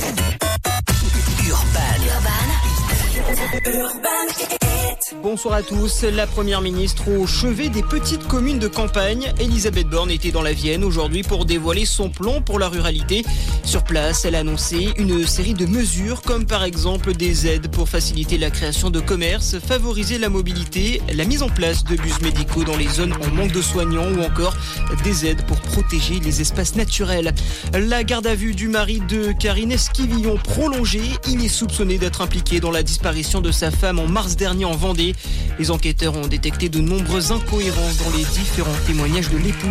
Urban. Urban. Urban. Bonsoir à tous. La première ministre au chevet des petites communes de campagne, Elisabeth Borne était dans la Vienne aujourd'hui pour dévoiler son plan pour la ruralité. Sur place, elle a annoncé une série de mesures comme par exemple des aides pour faciliter la création de commerces, favoriser la mobilité, la mise en place de bus médicaux dans les zones en manque de soignants ou encore des aides pour protéger les espaces naturels. La garde à vue du mari de Karine Esquivillon prolongée, il est soupçonné d'être impliqué dans la disparition de sa femme en mars dernier en Vendée. Les enquêteurs ont détecté de nombreuses incohérences dans les différents témoignages de l'époux.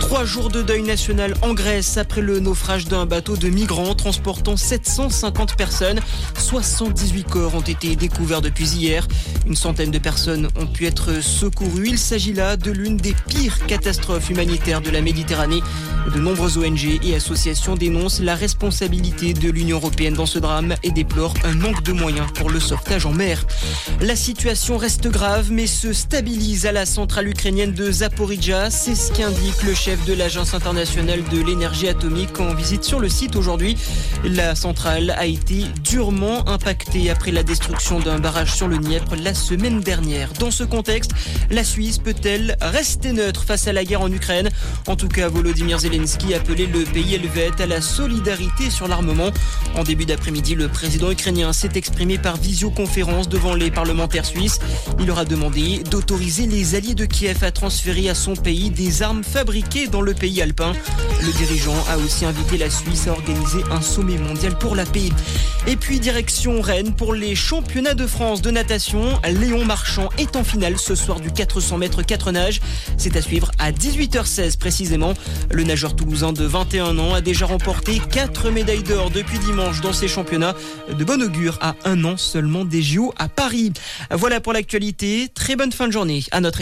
Trois jours de deuil national en Grèce après le naufrage d'un bateau de migrants transportant 750 personnes. 78 corps ont été découverts depuis hier. Une centaine de personnes ont pu être secourues. Il s'agit là de l'une des pires catastrophes humanitaires de la Méditerranée. De nombreuses ONG et associations dénoncent la responsabilité de l'Union européenne dans ce drame et déplorent un manque de moyens pour le sauvetage en mer. La situation reste grave mais se stabilise à la centrale ukrainienne de Zaporizhia. C'est ce qu'indique le chef de l'Agence internationale de l'énergie atomique en visite sur le site aujourd'hui. La centrale a été durement impactée après la destruction d'un barrage sur le Dniepr la semaine dernière. Dans ce contexte, la Suisse peut-elle rester neutre face à la guerre en Ukraine? En tout cas, Volodymyr Zelensky a appelé le pays helvète à la solidarité sur l'armement. En début d'après-midi, le président ukrainien s'est exprimé par visioconférence devant les parlementaires suisses. Il leur a demandé d'autoriser les alliés de Kiev à transférer à son pays des armes fabriquées dans le pays alpin. Le dirigeant a aussi invité la Suisse à organiser un sommet mondial pour la paix. Et puis direction Rennes pour les championnats de France de natation. Léon Marchand est en finale ce soir du 400 mètres 4 nages. C'est à suivre à 18h16 précisément. Le nageur toulousain de 21 ans a déjà remporté 4 médailles d'or depuis dimanche dans ces championnats. De bon augure à un an seulement des JO à Paris. Voilà pour l'actualité. Très bonne fin de journée à notre